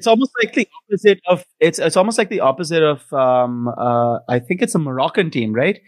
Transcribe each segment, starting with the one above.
it's almost like the opposite of it's it's almost like the opposite of um uh I think it's a Moroccan team, right?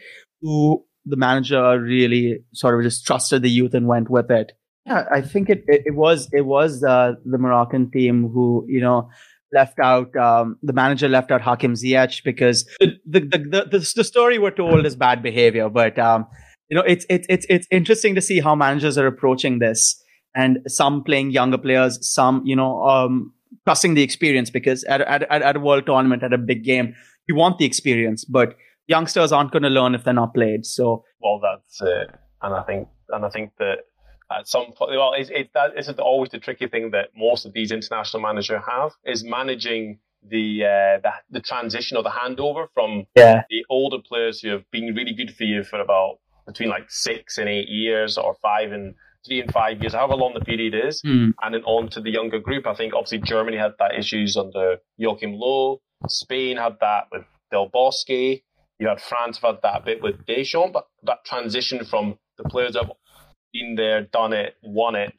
Who the manager really sort of just trusted the youth and went with it. Yeah, I think it it, it was it was uh, the Moroccan team who you know left out um, the manager left out Hakim Ziyech because the the, the the, the story we're told is bad behavior, but um, you know it's it's it's it's interesting to see how managers are approaching this and some playing younger players, some you know um, trusting the experience because at, at at a world tournament at a big game you want the experience, but youngsters aren't going to learn if they're not played. So well, that's it, and I think and I think that at some point, well, it's, it, that isn't always the tricky thing that most of these international managers have is managing the, uh, the the transition or the handover from yeah. the older players who have been really good for you for about between like six and eight years or five and three and five years, however long the period is, mm. and then on to the younger group. I think obviously Germany had that issues under Joachim Low. Spain had that with Del Bosque. You had France have had that bit with Deschamps, but that transition from the players that have been there, done it, won it,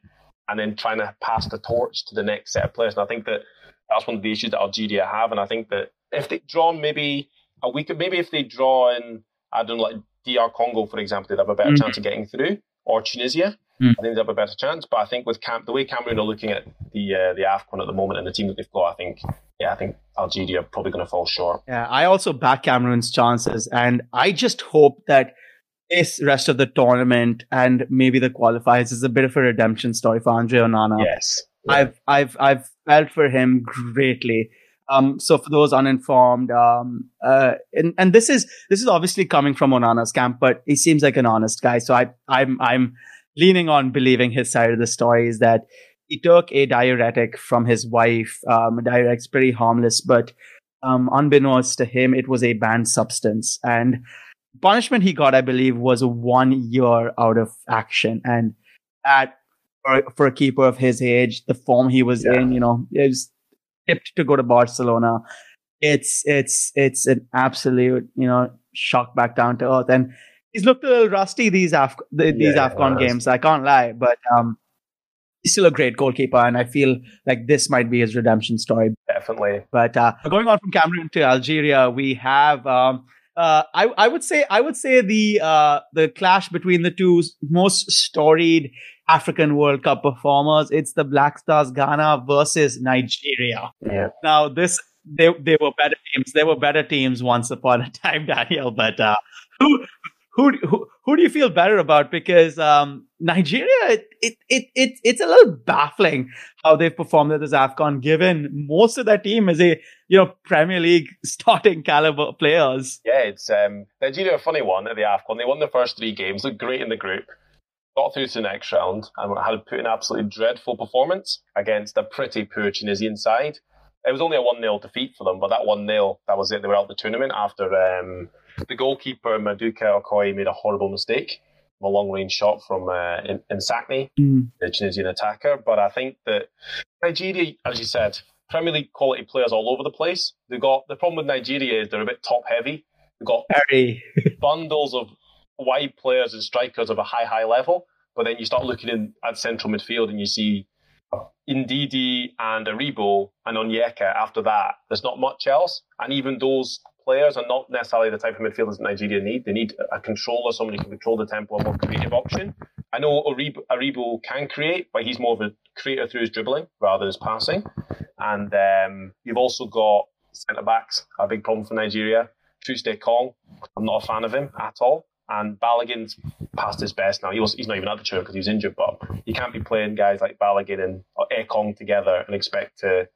and then trying to pass the torch to the next set of players. And I think that that's one of the issues that Algeria have. And I think that if they draw maybe a week, maybe if they draw in, I don't know, like DR Congo, for example, they'd have a better mm-hmm. chance of getting through, or Tunisia. Mm. I think they'd have a better chance. But I think with Cam- the way Cameroon are looking at the uh, the AFCON at the moment and the team that they've got, I think, yeah, I think Algeria are probably going to fall short. Yeah, I also back Cameroon's chances. And I just hope that this rest of the tournament and maybe the qualifiers is a bit of a redemption story for Andre Onana. Yes. Yeah. I've I've I've felt for him greatly. Um, so for those uninformed, um, uh, and, and this is this is obviously coming from Onana's camp, but he seems like an honest guy. So I I'm I'm leaning on believing his side of the story is that he took a diuretic from his wife. Um, diuretic's pretty harmless, but um, unbeknownst to him, it was a banned substance, and punishment he got, I believe, was one year out of action, and that for, for a keeper of his age, the form he was yeah. in, you know, is tipped to go to Barcelona. It's it's it's an absolute you know shock back down to earth, and he's looked a little rusty these Af these yeah, Afcon games. I can't lie, but um, he's still a great goalkeeper, and I feel like this might be his redemption story. Definitely. But uh, going on from Cameroon to Algeria, we have um, uh, I, I would say I would say the uh, the clash between the two most storied African World Cup performers. It's the Black Stars Ghana versus Nigeria. Yeah. Now this they they were better teams. They were better teams once upon a time, Daniel. But uh, who who who who do you feel better about? Because um, Nigeria, it, it it it it's a little baffling how they've performed at this Afcon, given most of their team is a you know Premier League starting caliber players. Yeah, it's um, Nigeria a funny one at the Afcon. They won the first three games, looked great in the group, got through to the next round, and had put an absolutely dreadful performance against a pretty poor Tunisian side. It was only a one 0 defeat for them, but that one 0 that was it. They were out the tournament after. Um, the goalkeeper Maduka Okoye made a horrible mistake, a long range shot from uh, in, Sakni, mm. the Tunisian attacker. But I think that Nigeria, as you said, Premier League quality players all over the place. They got the problem with Nigeria is they're a bit top heavy. They've got Very. bundles of wide players and strikers of a high high level. But then you start looking in at central midfield and you see Ndidi and Aribo and Onyeka. After that, there's not much else. And even those players are not necessarily the type of midfielders that Nigeria need. They need a controller, somebody who can control the tempo, a more creative option. I know Aribo, can create, but he's more of a creator through his dribbling rather than his passing. And um, you've also got centre backs, a big problem for Nigeria. Troost-Ekong, I'm not a fan of him at all. And Balogun's past his best now. He was, he's not even at the tour because he was injured, but you can't be playing guys like Balogun and Ekong together and expect to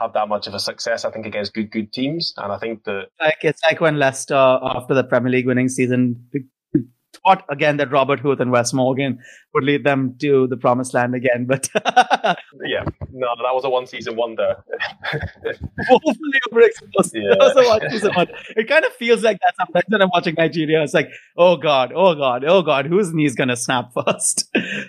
have that much of a success. I think against good good teams, and I think that like it's like when Leicester after the Premier League winning season thought again that Robert Huth and Wes Morgan would lead them to the promised land again, but yeah, no, that was a one season wonder. Hopefully, overexposed. Yeah. That was a one season wonder. It kind of feels like that sometimes when I'm watching Nigeria. It's like, oh god, oh god, oh god, whose knee's gonna snap first?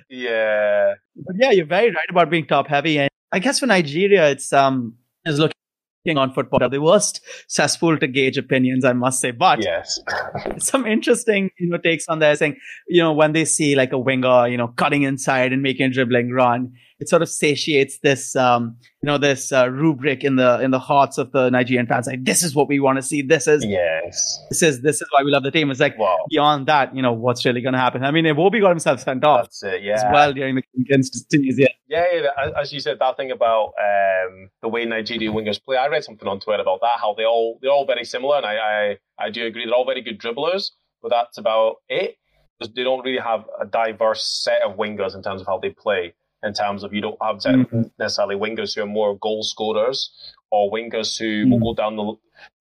yeah, but yeah, you're very right about being top heavy, and I guess for Nigeria, it's um is looking on football. The worst cesspool to gauge opinions, I must say. But yes, some interesting, you know, takes on there saying, you know, when they see like a winger, you know, cutting inside and making a dribbling run, it sort of satiates this, um, you know, this uh, rubric in the in the hearts of the Nigerian fans. Like, this is what we want to see. This is yes. This is this is why we love the team. It's like wow. beyond that, you know, what's really going to happen? I mean, Iwobi got himself sent off. That's it. Yeah. As well during the against Tunisia. Yeah, yeah, as you said, that thing about um, the way Nigerian wingers play. I read something on Twitter about that. How they all they're all very similar, and I, I I do agree. They're all very good dribblers, but that's about it. They don't really have a diverse set of wingers in terms of how they play. In terms of you don't have mm-hmm. necessarily wingers who are more goal scorers or wingers who mm-hmm. will go down the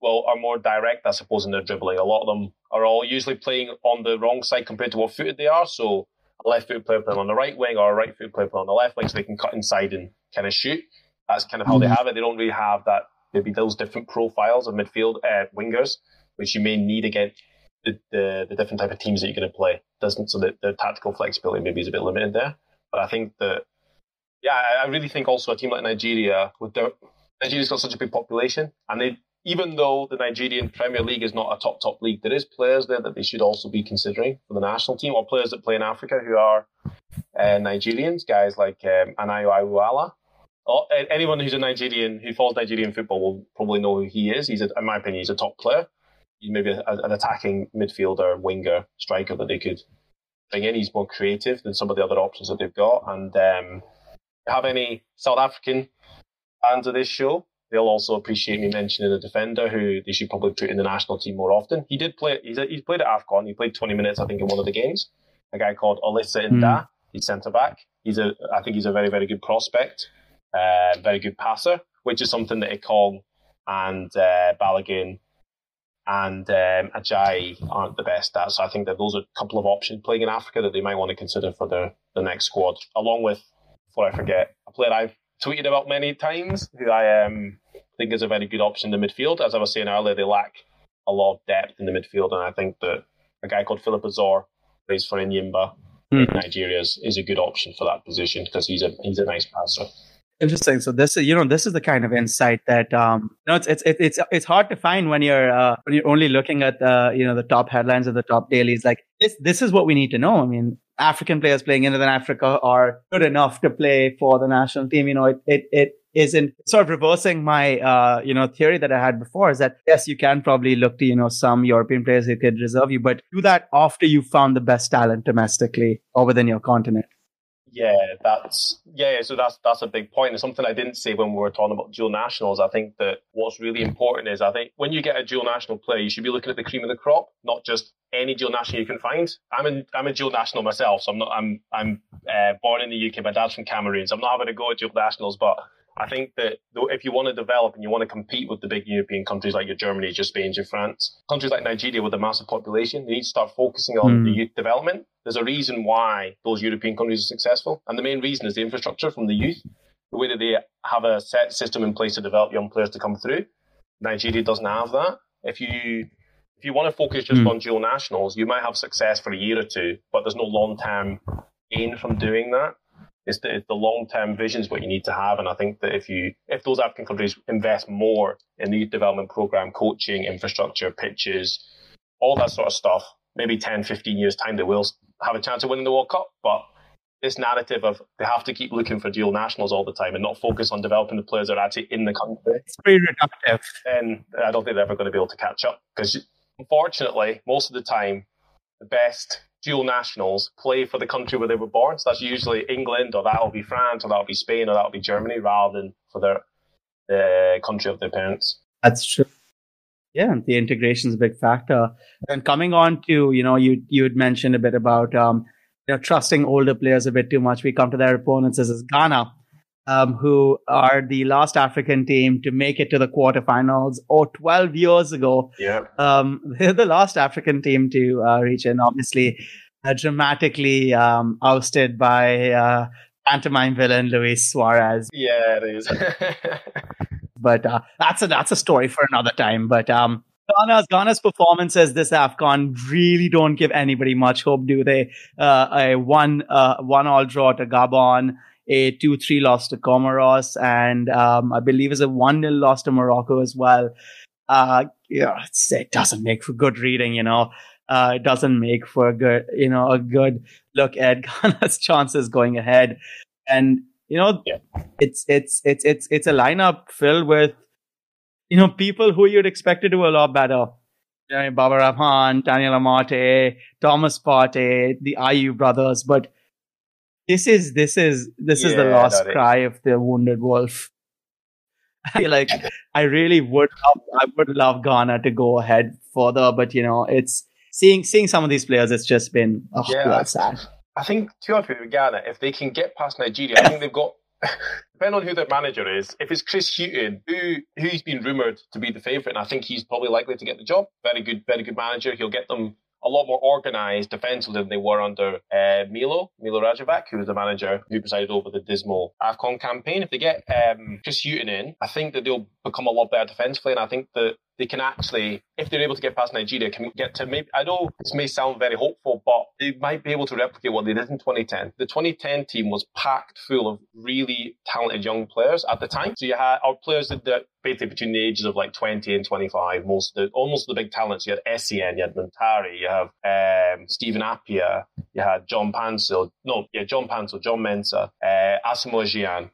well are more direct, I suppose, in their dribbling. A lot of them are all usually playing on the wrong side compared to what footed they are. So a left footed player playing on the right wing or a right footed player playing on the left wing, so they can cut inside and kind of shoot. That's kind of how mm-hmm. they have it. They don't really have that maybe those different profiles of midfield uh, wingers, which you may need against the, the, the different type of teams that you're going to play. Doesn't so that the tactical flexibility maybe is a bit limited there. But I think that yeah, I, really think also a team like Nigeria with their Nigeria's got such a big population, and they even though the Nigerian Premier League is not a top top league, there is players there that they should also be considering for the national team, or players that play in Africa who are uh, Nigerians, guys like um, Anayo Iwuala. Or anyone who's a Nigerian who follows Nigerian football will probably know who he is. He's, a, in my opinion, he's a top player. He's maybe a, an attacking midfielder, winger, striker that they could bring in. He's more creative than some of the other options that they've got. And um, have any South African fans of this show, they'll also appreciate me mentioning a defender who they should probably put in the national team more often. He did play. He's, he's played at Afcon. He played 20 minutes, I think, in one of the games. A guy called Olisa Ndah. Mm. He's centre back. He's a. I think he's a very very good prospect. Uh, very good passer, which is something that Ekong and uh, Balogun and um, Ajayi aren't the best at. So I think that those are a couple of options playing in Africa that they might want to consider for the the next squad, along with before I forget, a player I've tweeted about many times, who I um, think is a very good option in the midfield. As I was saying earlier, they lack a lot of depth in the midfield, and I think that a guy called Philip Azor, plays for Enyimba mm. in hmm. Nigeria, is, is a good option for that position because he's a he's a nice passer. Interesting. So this is, you know, this is the kind of insight that, um, you know, it's, it's, it's, it's hard to find when you're, uh, when you're only looking at the, you know, the top headlines of the top dailies. Like this, this is what we need to know. I mean, African players playing in Northern Africa are good enough to play for the national team. You know, it, it, it isn't sort of reversing my, uh, you know, theory that I had before is that yes, you can probably look to, you know, some European players who could reserve you, but do that after you've found the best talent domestically or within your continent. Yeah, that's yeah. So that's that's a big point. It's something I didn't say when we were talking about dual nationals. I think that what's really important is I think when you get a dual national player, you should be looking at the cream of the crop, not just any dual national you can find. I'm a I'm a dual national myself, so I'm not I'm I'm uh, born in the UK. My dad's from Cameroon, so I'm not having to go at dual nationals, but I think that if you want to develop and you want to compete with the big European countries like your Germany, your Spain, your France, countries like Nigeria with a massive population, they need to start focusing on mm. the youth development. There's a reason why those European countries are successful, and the main reason is the infrastructure from the youth, the way that they have a set system in place to develop young players to come through. Nigeria doesn't have that. If you if you want to focus just mm. on dual nationals, you might have success for a year or two, but there's no long term gain from doing that it's the, the long term vision is what you need to have. And I think that if you if those African countries invest more in the youth development program, coaching, infrastructure, pitches, all that sort of stuff, maybe 10, 15 years time, they will have a chance of winning the World Cup. But this narrative of they have to keep looking for dual nationals all the time and not focus on developing the players that are actually in the country. It's pretty reductive. And I don't think they're ever going to be able to catch up because unfortunately, most of the time, the best dual nationals play for the country where they were born. So that's usually England, or that'll be France, or that'll be Spain, or that'll be Germany, rather than for their the country of their parents. That's true. Yeah, the integration is a big factor. And coming on to you know you you had mentioned a bit about um, you know trusting older players a bit too much. We come to their opponents as is Ghana um, who are the last African team to make it to the quarterfinals, or 12 years ago. Yeah. Um, they're the last African team to uh, reach, and obviously uh, dramatically um, ousted by uh, pantomime villain Luis Suarez. Yeah, it is. but uh, that's a that's a story for another time. But um, Ghana's Ghana's performances this Afcon really don't give anybody much hope, do they? Uh, a one uh, one all draw to Gabon, a 2-3 loss to Comoros, and um, I believe it's a 1-0 loss to Morocco as well. Uh, yeah, it doesn't make for good reading, you know. Uh, it doesn't make for a good, you know, a good look at Ghana's chances going ahead. And you know, Yeah. it's it's it's it's it's a lineup filled with you know people who you'd expect to do a lot better. You know, Baba Rahman, Daniel Amartey, Thomas Partey, the Ayew brothers, but this is this is this is the Yeah, lost cry of the wounded wolf. I like I really would love, I would love Ghana to go ahead further, but you know, it's seeing seeing some of these players, it's just been oh, Yeah, that's sad. I think to be honest with Ghana, if they can get past Nigeria, I think they've got. Depending on who their manager is, if it's Chris Hughton, who who's been rumored to be the favourite, and I think he's probably likely to get the job. Very good, very good manager. He'll get them a lot more organised defensively than they were under uh, Milo, Milo Rajevac, who was the manager who presided over the dismal AFCON campaign. If they get um, Chris Hughton in, I think that they'll become a lot better defensively, and I think that they can actually, if they're able to get past Nigeria, can get to maybe. I know this may sound very hopeful, but they might be able to replicate what they did in 2010. The 2010 team was packed full of really talented young players at the time. So you had our players that, that basically between the ages of like 20 and 25, most the, almost the big talents. You had Essien, you had Muntari, you have um, Stephen Appiah, you had John Paintsil, no, yeah, John Paintsil, John Mensah, uh, Asamoah Gyan,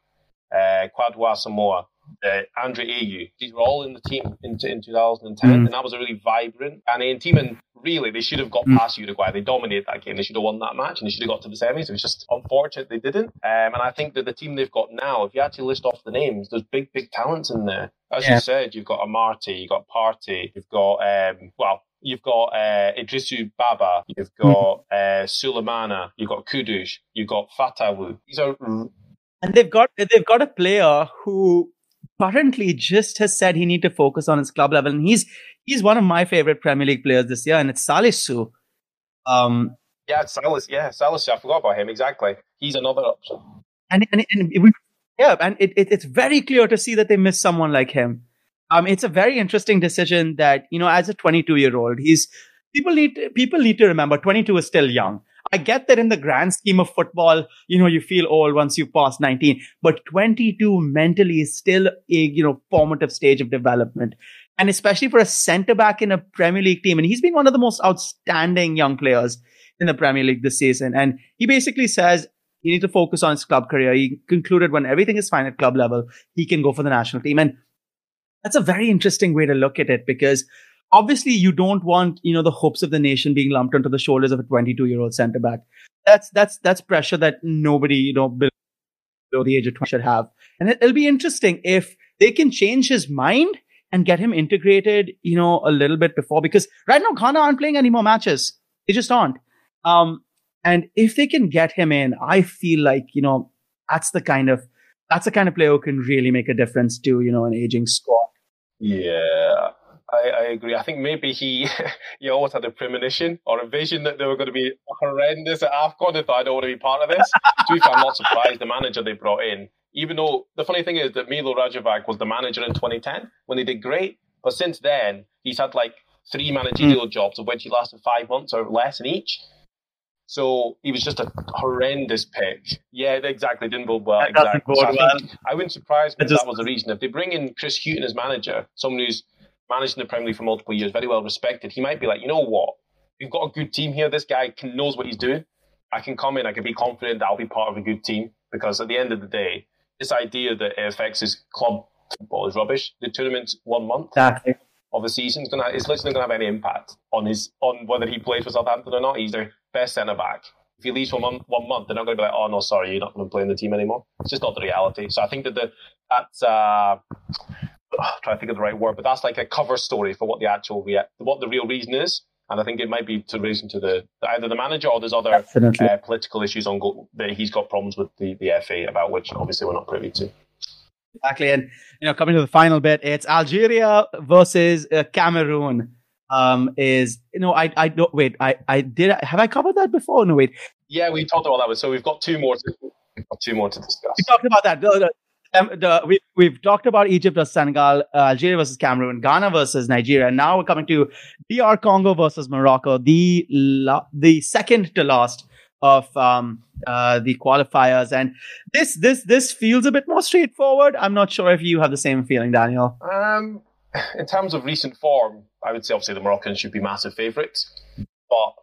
uh, Kwadwo Asamoah, uh, Andre Ayew. These were all in the team in, in 2010, Mm. and that was a really vibrant Ghanaian team. And really, they should have got Mm. past Uruguay. They dominated that game. They should have won that match, and they should have got to the semis. It was just unfortunate they didn't. Um, and I think that the team they've got now, if you actually list off the names, there's big, big talents in there. As Yeah. you said, you've got Amartey, you've got Partey, you've got um, well. You've got uh, Iddrisu Baba, you've got uh, Sulemana, you've got Kudus, you've got Fatawu. These are And they've got they've got a player who currently just has said he need to focus on his club level, and he's he's one of my favorite Premier League players this year, and it's Salisu. Um, Yeah, it's Salas. Yeah, Salas. I forgot about him. Exactly. He's another option. and and, and it, yeah, and it, it, it's very clear to see that they miss someone like him. Um, it's a very interesting decision that you know, as a 22 year old, he's people need people need to remember 22 is still young. I get that in the grand scheme of football, you know, you feel old once you pass 19, but 22 mentally is still a you know formative stage of development, and especially for a centre back in a Premier League team, and he's been one of the most outstanding young players in the Premier League this season, and he basically says he need to focus on his club career. He concluded when everything is fine at club level, he can go for the national team. And that's a very interesting way to look at it because obviously you don't want, you know, the hopes of the nation being lumped onto the shoulders of a 22 year old centre back. That's, that's, that's pressure that nobody, you know, below the age of 20 should have. And it, it'll be interesting if they can change his mind and get him integrated, you know, a little bit before because right now Ghana aren't playing any more matches. They just aren't. Um, and if they can get him in, I feel like, you know, that's the kind of that's the kind of player who can really make a difference to, you know, an aging squad. Yeah, I, I agree. I think maybe he he always had a premonition or a vision that they were going to be horrendous at AFCON and thought, I don't want to be part of this. to be fair, I'm not surprised the manager they brought in, even though the funny thing is that Milo Rajevac was the manager in 2010 when they did great. But since then, he's had like three managerial hmm. jobs, of which he lasted five months or less in each. So he was just a horrendous pick. Yeah, exactly. Didn't bode well. That exactly. So I, well. think, I wouldn't surprise me if just- that was the reason. If they bring in Chris Hughton as manager, someone who's managed in the Premier League for multiple years, very well respected, he might be like, you know what? We've got a good team here. This guy can, knows what he's doing. I can come in. I can be confident that I'll be part of a good team because at the end of the day, this idea that it affects his club football is rubbish. The tournament's one month Exactly. of the season is gonna it's literally gonna have any impact on his on whether he plays for Southampton or not. He's their best centre back. If he leaves for one, one month, they're not going to be like, "Oh no, sorry, you're not going to play in the team anymore." It's just not the reality. So I think that the that's uh, trying to think of the right word, but that's like a cover story for what the actual rea- what the real reason is. And I think it might be to reason to the either the manager or there's other uh, political issues on go- that he's got problems with the, the FA about, which obviously we're not privy to. Exactly. And, you know, coming to the final bit, it's Algeria versus uh, Cameroon. Um, is, you know, I, I don't, wait, I, I did, have I covered that before? No, wait. Yeah, we talked about that. So we've got two more. To, two more to discuss. We talked about that. The, the, um, the, we, we've talked about Egypt versus Senegal, uh, Algeria versus Cameroon, Ghana versus Nigeria. And now we're coming to DR Congo versus Morocco, the la- the second to last of um, uh, the qualifiers. And this this this feels a bit more straightforward. I'm not sure if you have the same feeling, Daniel. Um, in terms of recent form, I would say obviously the Moroccans should be massive favourites, but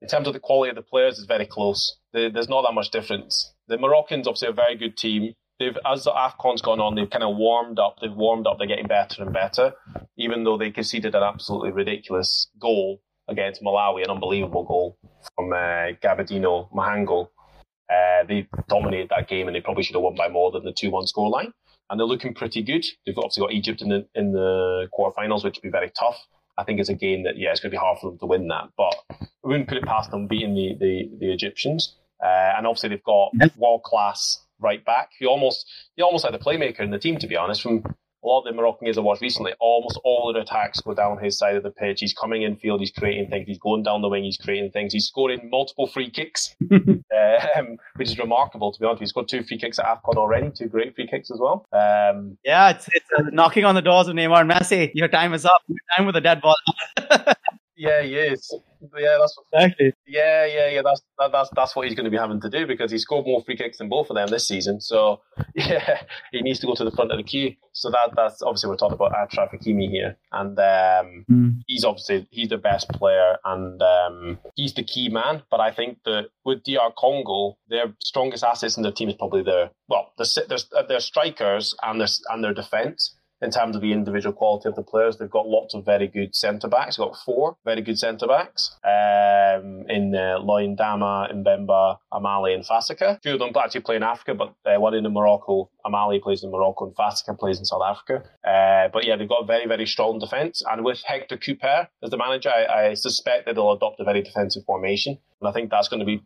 in terms of the quality of the players, it's very close. There- There's not that much difference. the Moroccans obviously are a very good team. They've as the Afcon's gone on, they've kind of warmed up. They've warmed up. They're getting better and better. Even though they conceded an absolutely ridiculous goal against Malawi, an unbelievable goal from uh, Gabadinho Mhango. Uh, they dominated that game and they probably should have won by more than the 2 1 scoreline. And they're looking pretty good. They've obviously got Egypt in the, in the quarterfinals, which will be very tough. I think it's a game that, yeah, it's going to be hard for them to win that. But we wouldn't put it past them beating the, the, the Egyptians. Uh, and obviously they've got world class right back. He almost he almost had the playmaker in the team, to be honest. From a lot of the Moroccan games I watched recently, almost all their attacks go down his side of the pitch. He's coming in field, he's creating things, he's going down the wing, he's creating things, he's scoring multiple free kicks, um, which is remarkable to be honest. He's scored two free kicks at AFCON already, two great free kicks as well. Um, yeah, it's, it's uh, knocking on the doors of Neymar and Messi. Your time is up. Your time with a dead ball. yeah, he is yeah, that's exactly. Yeah, yeah, yeah. That's that, that's that's what he's going to be having to do because he scored more free kicks than both of them this season. So yeah, he needs to go to the front of the queue. So that that's obviously we're talking about Achraf Hakimi here, and um, mm. he's obviously he's the best player and um, he's the key man. But I think that with DR Congo, their strongest assets in their team is probably their well, their their strikers and their and their defense in terms of the individual quality of the players. They've got lots of very good centre backs. They've got four very good centre backs um, in uh, Loin Dama, Mbemba, Amali, and Fasika. Two of them actually play in Africa, but uh, one in Morocco. Amali plays in Morocco, and Fasika plays in South Africa. Uh, but yeah, they've got a very, very strong defence. And with Hector Cúper as the manager, I, I suspect that they'll adopt a very defensive formation. And I think that's going to be.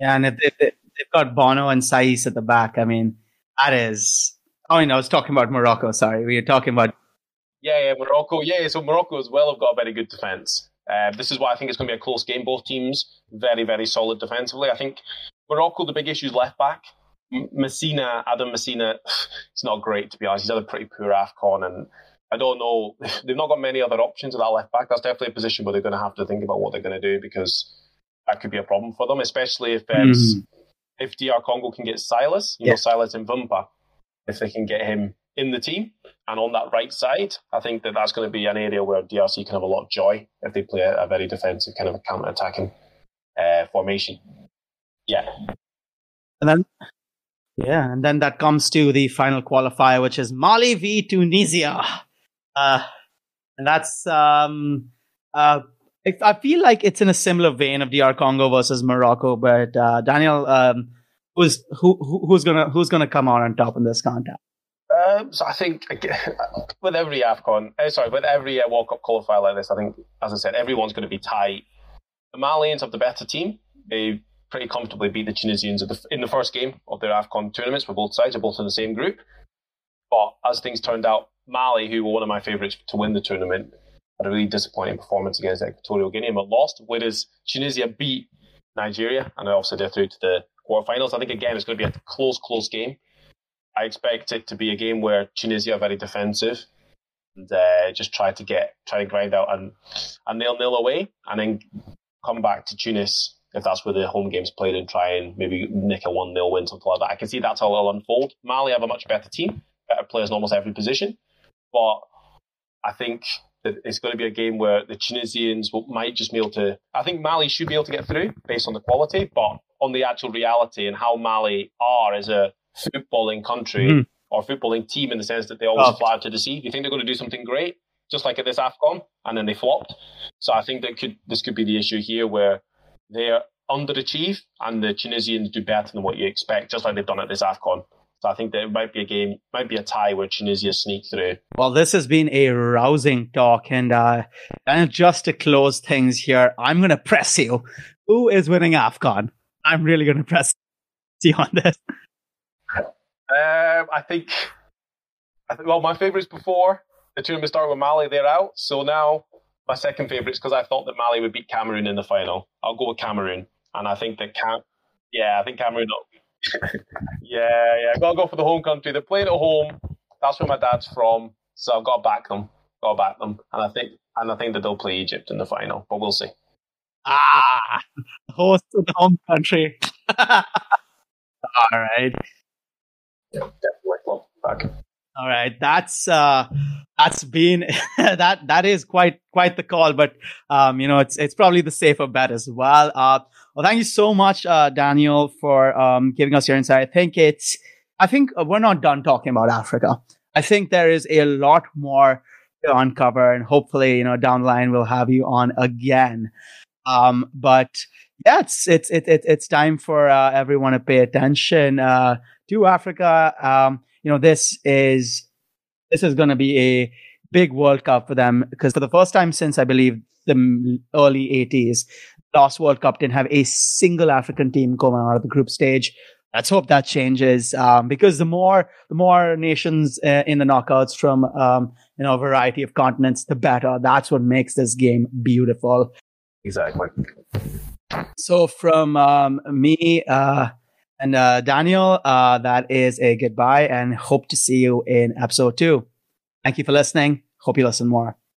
Yeah, and if, if, if they've got Bono and Saiss at the back, I mean, that is Oh, no, I was talking about Morocco. Sorry, we were talking about. Yeah, yeah, Morocco. Yeah, so Morocco as well have got a very good defense. Uh, this is why I think it's going to be a close game. Both teams very, very solid defensively. I think Morocco, the big issue is left back. Masina, Adam Masina, it's not great to be honest. He's had a pretty poor AFCON and I don't know. They've not got many other options at that left back. That's definitely a position where they're going to have to think about what they're going to do because that could be a problem for them, especially if mm-hmm. if DR Congo can get Silas, you know, Silas and Mvumpa if they can get him in the team and on that right side, I think that that's going to be an area where DRC can have a lot of joy if they play a, very defensive kind of counter attacking uh, formation. Yeah. And then, yeah, and then that comes to the final qualifier, which is Mali v Tunisia. Uh, and that's, um, uh, I feel like it's in a similar vein of DR Congo versus Morocco, but uh, Daniel, um, who's who, who's gonna who's gonna come out on top in this contest? Um, so I think with every Afcon, uh, sorry, with every uh, World Cup qualifier like this, I think, as I said, everyone's going to be tight. The Malians have the better team. They pretty comfortably beat the Tunisians in the first game of their Afcon tournaments for both sides. They're both in the same group. But as things turned out, Mali, who were one of my favourites to win the tournament, had a really disappointing performance against Equatorial Guinea but lost. Whereas Tunisia beat Nigeria, and obviously they're through to the quarterfinals. I think again it's going to be a close, close game. I expect it to be a game where Tunisia are very defensive and uh, just try to get try to grind out and a nil nil away, and then come back to Tunis if that's where the home game's played and try and maybe nick a one 0 win something like that. I can see that's how it'll unfold. Mali have a much better team, better players in almost every position, but I think that it's going to be a game where the Tunisians might just be able to. I think Mali should be able to get through based on the quality, but on the actual reality and how Mali are as a footballing country mm-hmm. or footballing team in the sense that they always oh. fly to deceive. You think they're going to do something great, just like at this AFCON, and then they flopped. So I think that could this could be the issue here where they're underachieve and the Tunisians do better than what you expect, just like they've done at this AFCON. So I think that it might be a game, might be a tie where Tunisia sneak through. Well, this has been a rousing talk, and uh, and just to close things here, I'm going to press you. Who is winning AFCON? I'm really going to press you on this. Um, I think, I. Well, my favourites before the two of tournament started with Mali, they're out. So now my second favourites because I thought that Mali would beat Cameroon in the final. I'll go with Cameroon, and I think that Cam. Yeah, I think Cameroon. yeah, yeah. Gotta go for the home country. They're playing at home. That's where my dad's from, so I've got to back them. Got to back them, and I think and I think that they'll play Egypt in the final, but we'll see. Ah, host of the home country. All right. Yeah, definitely. Well, back. All right, that's uh, that's been that that is quite quite the call but um you know it's it's probably the safer bet as well uh well thank you so much uh daniel for um giving us your insight i think it's i think uh, we're not done talking about africa i think there is a lot more to uncover and hopefully you know down the line we'll have you on again um but yeah it's it's it, it, it's time for uh, everyone to pay attention uh to africa um you know this is this is going to be a big World Cup for them because for the first time since I believe the early 80s, last World Cup didn't have a single African team coming out of the group stage. Let's hope that changes um, because the more the more nations uh, in the knockouts from um, you know a variety of continents, the better. That's what makes this game beautiful. Exactly. So from um, me, uh, and uh, Daniel, uh, that is a goodbye and hope to see you in episode two. Thank you for listening. Hope you listen more.